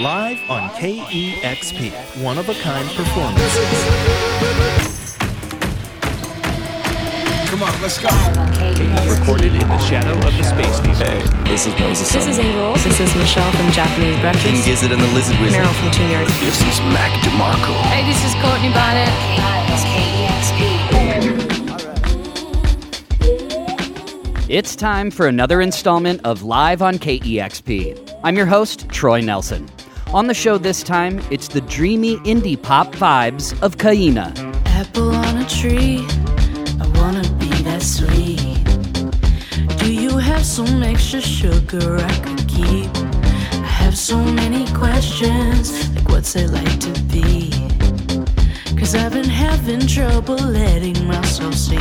live on KEXP, one of a kind performances. Come on, let's go. Recorded in the shadow of the space station. Hey, this is Moses. This is Angel. This is Michelle from Japanese Breakfast. King Breakfast. Gizzard and the Lizard Wizard. Merrill from Tune-Yards. This is Mac DeMarco. Hey, this is Courtney Barnett. It's time for another installment of Live on KEXP. I'm your host, Troy Nelson. On the show this time, it's the dreamy indie pop vibes of Kaina. Apple on a tree, I wanna be that sweet. Do you have some extra sugar I could keep? I have so many questions, like what's it like to be? Cause I've been having trouble letting myself see.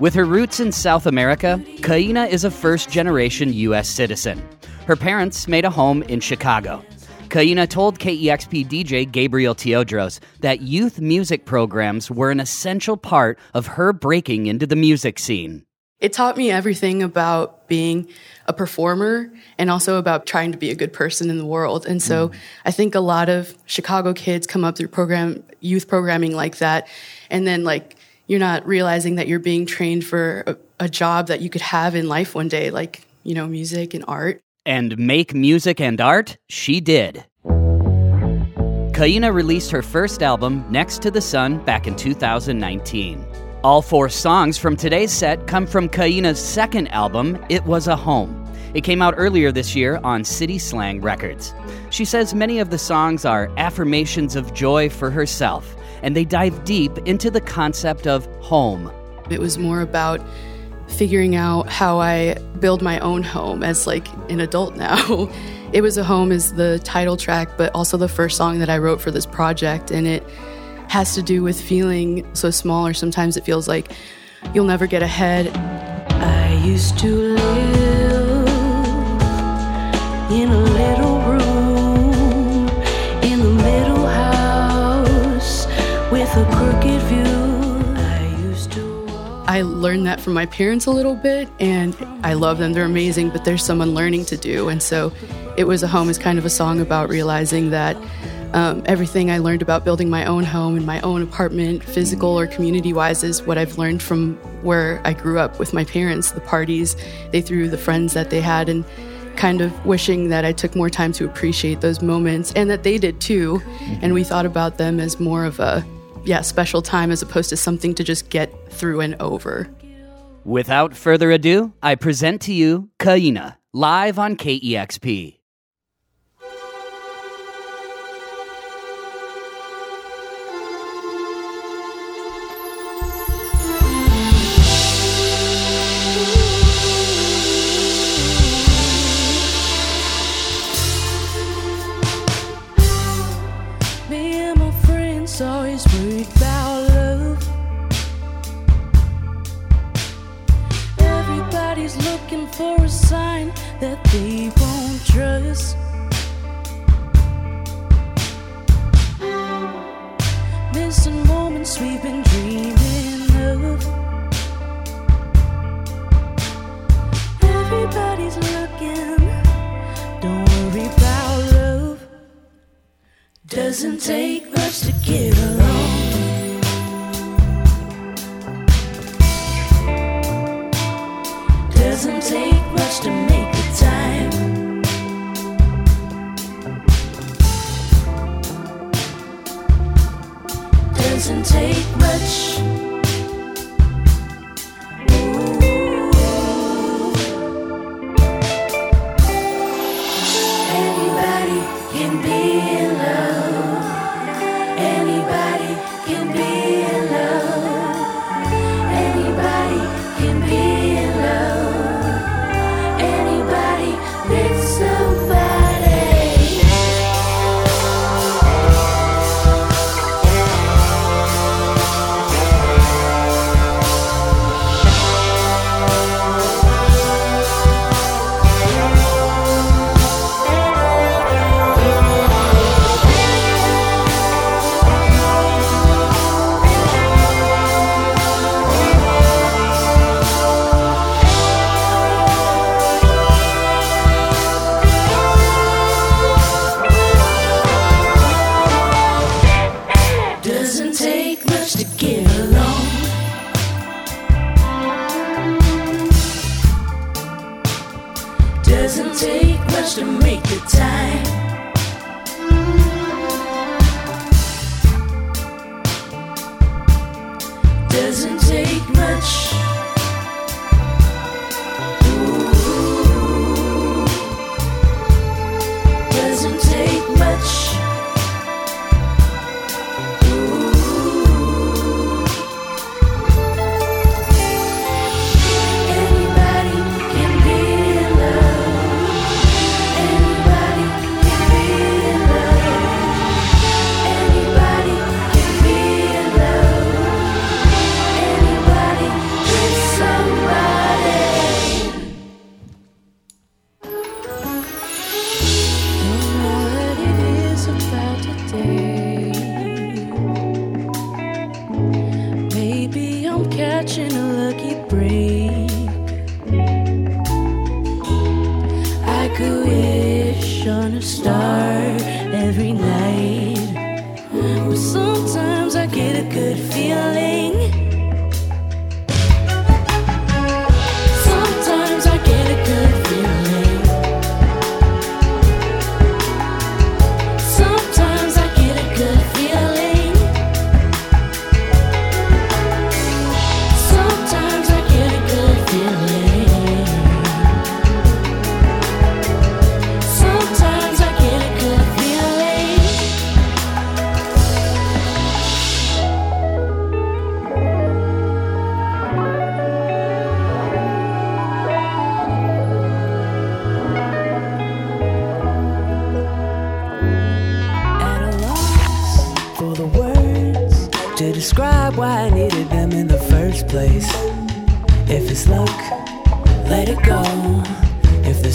With her roots in South America, Kaina is a first generation U.S. citizen. Her parents made a home in Chicago. Kaina told KEXP DJ Gabriel Teodros that youth music programs were an essential part of her breaking into the music scene. It taught me everything about being a performer and also about trying to be a good person in the world. And so mm. I think a lot of Chicago kids come up through program youth programming like that and then like you're not realizing that you're being trained for a, a job that you could have in life one day like, you know, music and art. And make music and art, she did. Kaina released her first album, Next to the Sun, back in 2019. All four songs from today's set come from Kaina's second album, It Was a Home. It came out earlier this year on City Slang Records. She says many of the songs are affirmations of joy for herself, and they dive deep into the concept of home. It was more about figuring out how I build my own home as like an adult now. It was a home is the title track, but also the first song that I wrote for this project and it has to do with feeling so small or sometimes it feels like you'll never get ahead. I used to live in a little room in a little house with a crooked view. I learned that from my parents a little bit and I love them. They're amazing, but there's someone learning to do. And so it was a home is kind of a song about realizing that um, everything I learned about building my own home and my own apartment, physical or community wise, is what I've learned from where I grew up with my parents, the parties they threw, the friends that they had, and kind of wishing that I took more time to appreciate those moments and that they did too. And we thought about them as more of a, yeah, special time as opposed to something to just get through and over. Without further ado, I present to you Kaina, live on KEXP. Doesn't take much.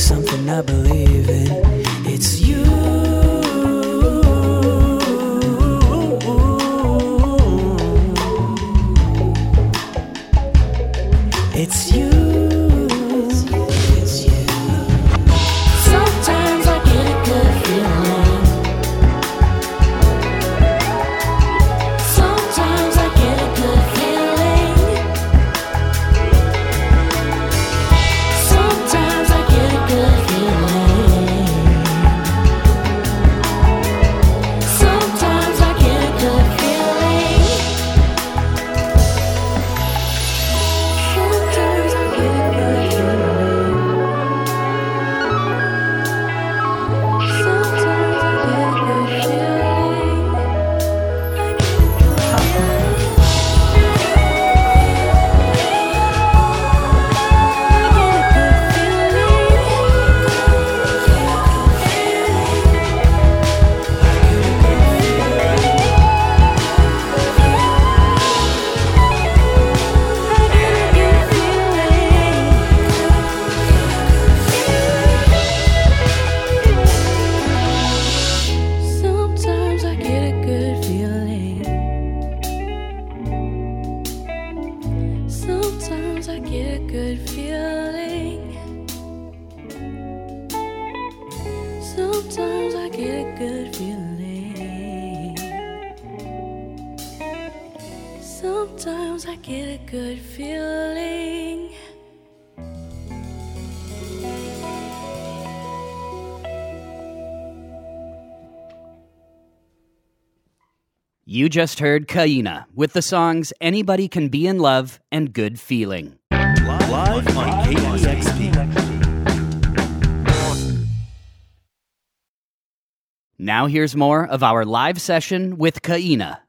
something I believe in. It's you. Sometimes I get a good feeling. You just heard Kaina with the songs Anybody Can Be in Love and Good Feeling. Live on KEXP. Now here's more of our live session with Kaina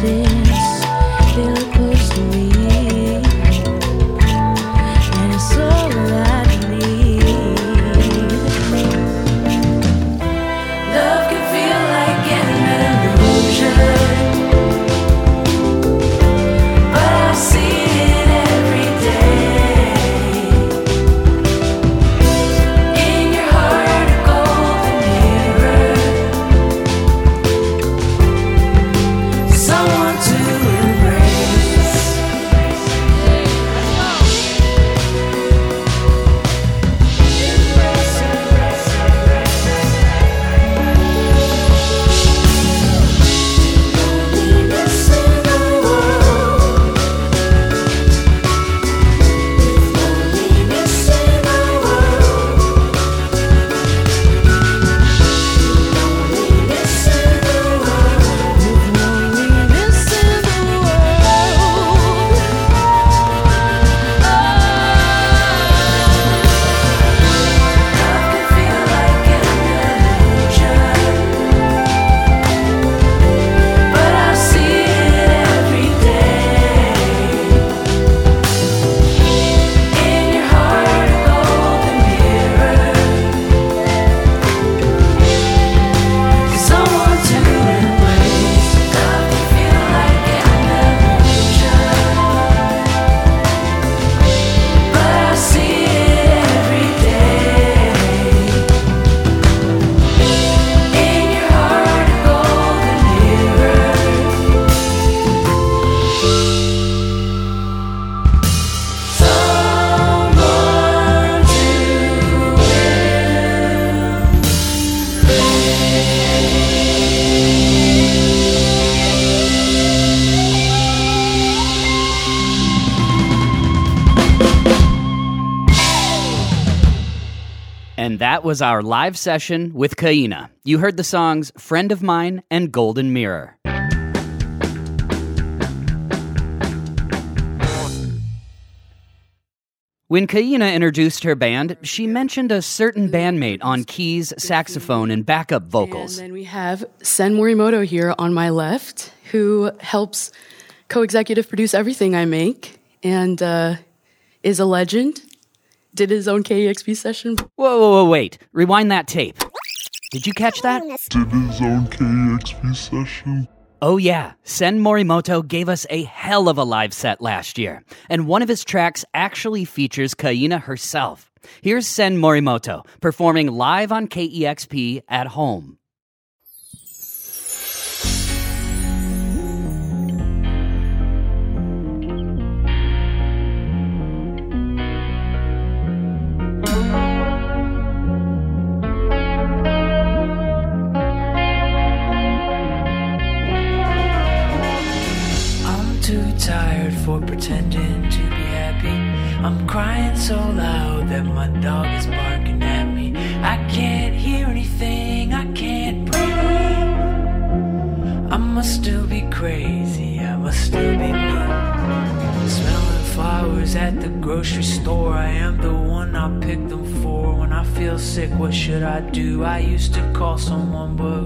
clear That was our live session with Kaina. You heard the songs Friend of Mine and Golden Mirror. When Kaina introduced her band, she mentioned a certain bandmate on keys, saxophone, and backup vocals. And then we have Sen Morimoto here on my left, who helps co executive produce everything I make and uh, is a legend did his own KEXP session. Whoa, whoa, whoa, wait. Rewind that tape. Did you catch that? Did his own KEXP session. Oh, yeah. Sen Morimoto gave us a hell of a live set last year, and one of his tracks actually features Kaina herself. Here's Sen Morimoto performing live on KEXP at home. Pretending to be happy. I'm crying so loud that my dog is barking at me. I can't hear anything, I can't breathe. I must still be crazy, I must still be me. Smelling flowers at the grocery store. I am the one I picked them for. I feel sick, what should I do? I used to call someone, but?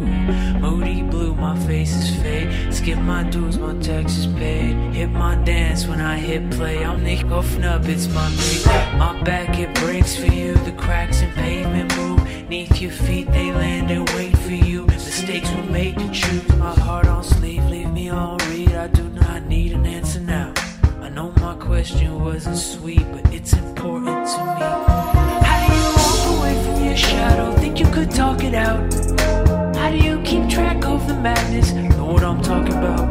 Moody blue, my face is fade. Skip my dues, my taxes paid. Hit my dance when I hit play. I'm Nick Up, it's my day. My back, it breaks for you. The cracks in pavement move. Neath your feet, they land and wait for you. Mistakes were made to choose. My heart on sleeve, leave me on read. I do not need an answer now. I know my question wasn't sweet, but it's important to me. Your shadow? Think you could talk it out? How do you keep track of the madness? Know what I'm talking about?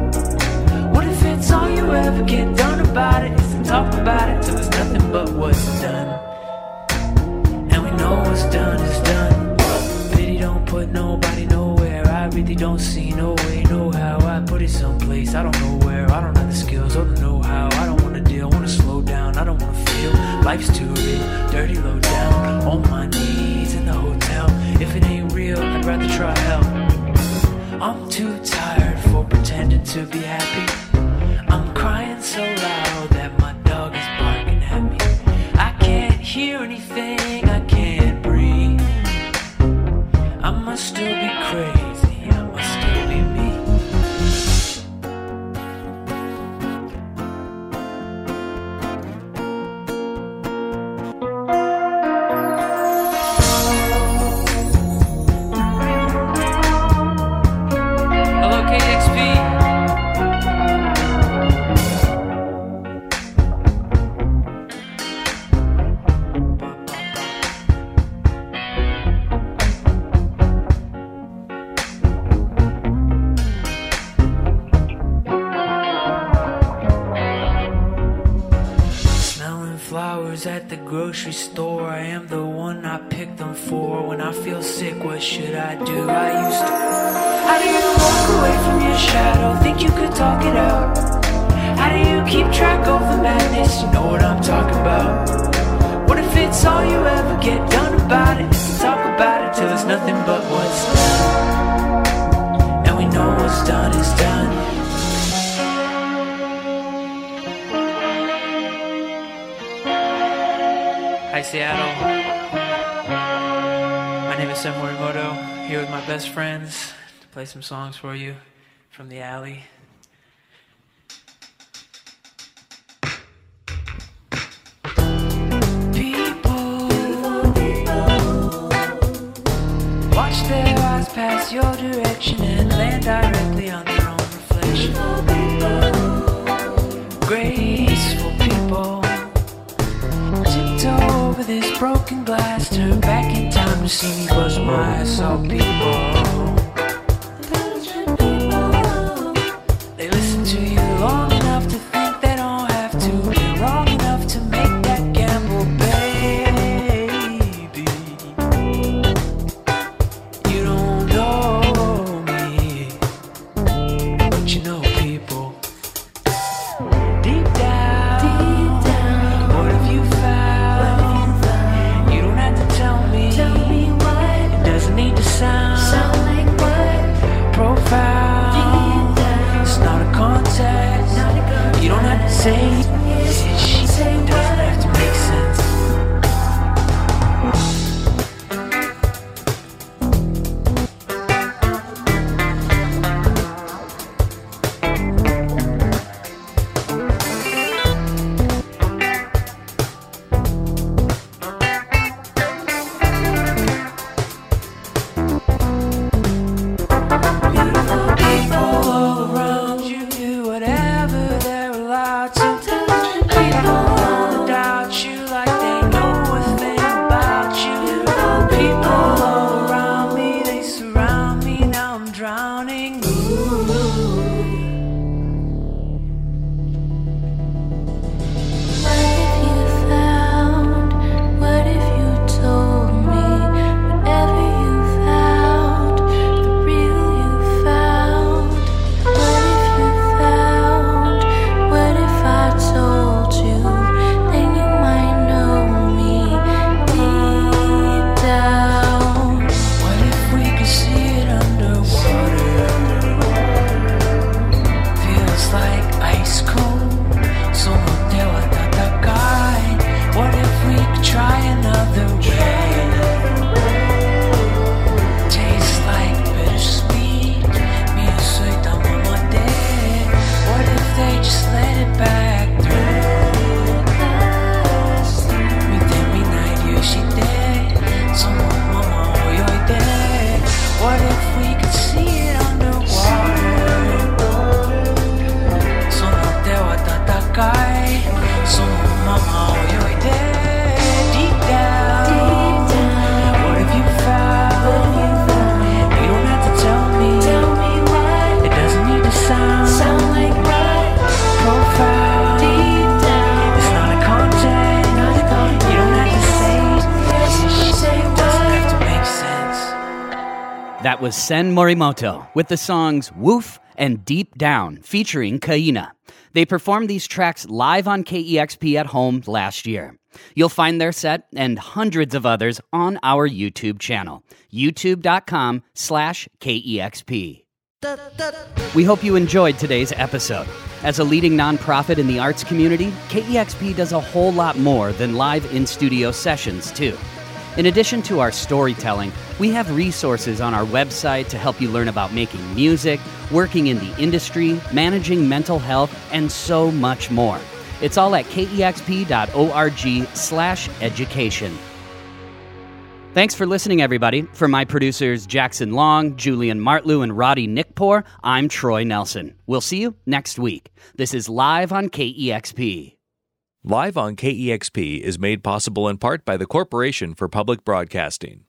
What if it's all you ever get done about it? Is to talk about it till there's nothing but what's done. And we know what's done is done. Pity don't put nobody really don't see no way, no how. I put it someplace. I don't know where. I don't have the skills or the know how. I don't wanna deal, I wanna slow down. I don't wanna feel. Life's too real, dirty low down. On my knees in the hotel. If it ain't real, I'd rather try hell. I'm too tired for pretending to be happy. I'm crying so loud I am the one I pick them for. When I feel sick, what should I do? I used to. How do you walk away from your shadow? Think you could talk it out? How do you keep track of the madness? You know what I'm talking about. What if it's all you ever get done about it? Is to talk about it till there's nothing but what's done. And we know what's done is done. Hi, Seattle. My name is Sen Morimoto, here with my best friends to play some songs for you from the alley. People watch their eyes pass your direction and land directly on their own reflection. Graceful people this broken glass, turn back in time to see me bust my ass off people. down. It's not a contest. You don't have to say it. Doesn't have to make sense. Was Sen Morimoto with the songs Woof and Deep Down featuring Kaina. They performed these tracks live on KEXP at home last year. You'll find their set and hundreds of others on our YouTube channel, youtube.com slash KEXP. We hope you enjoyed today's episode. As a leading nonprofit in the arts community, KEXP does a whole lot more than live in studio sessions, too. In addition to our storytelling, we have resources on our website to help you learn about making music, working in the industry, managing mental health, and so much more. It's all at kexp.org slash education. Thanks for listening, everybody. For my producers Jackson Long, Julian Martlew, and Roddy Nickpour, I'm Troy Nelson. We'll see you next week. This is live on KEXP. Live on KEXP is made possible in part by the Corporation for Public Broadcasting.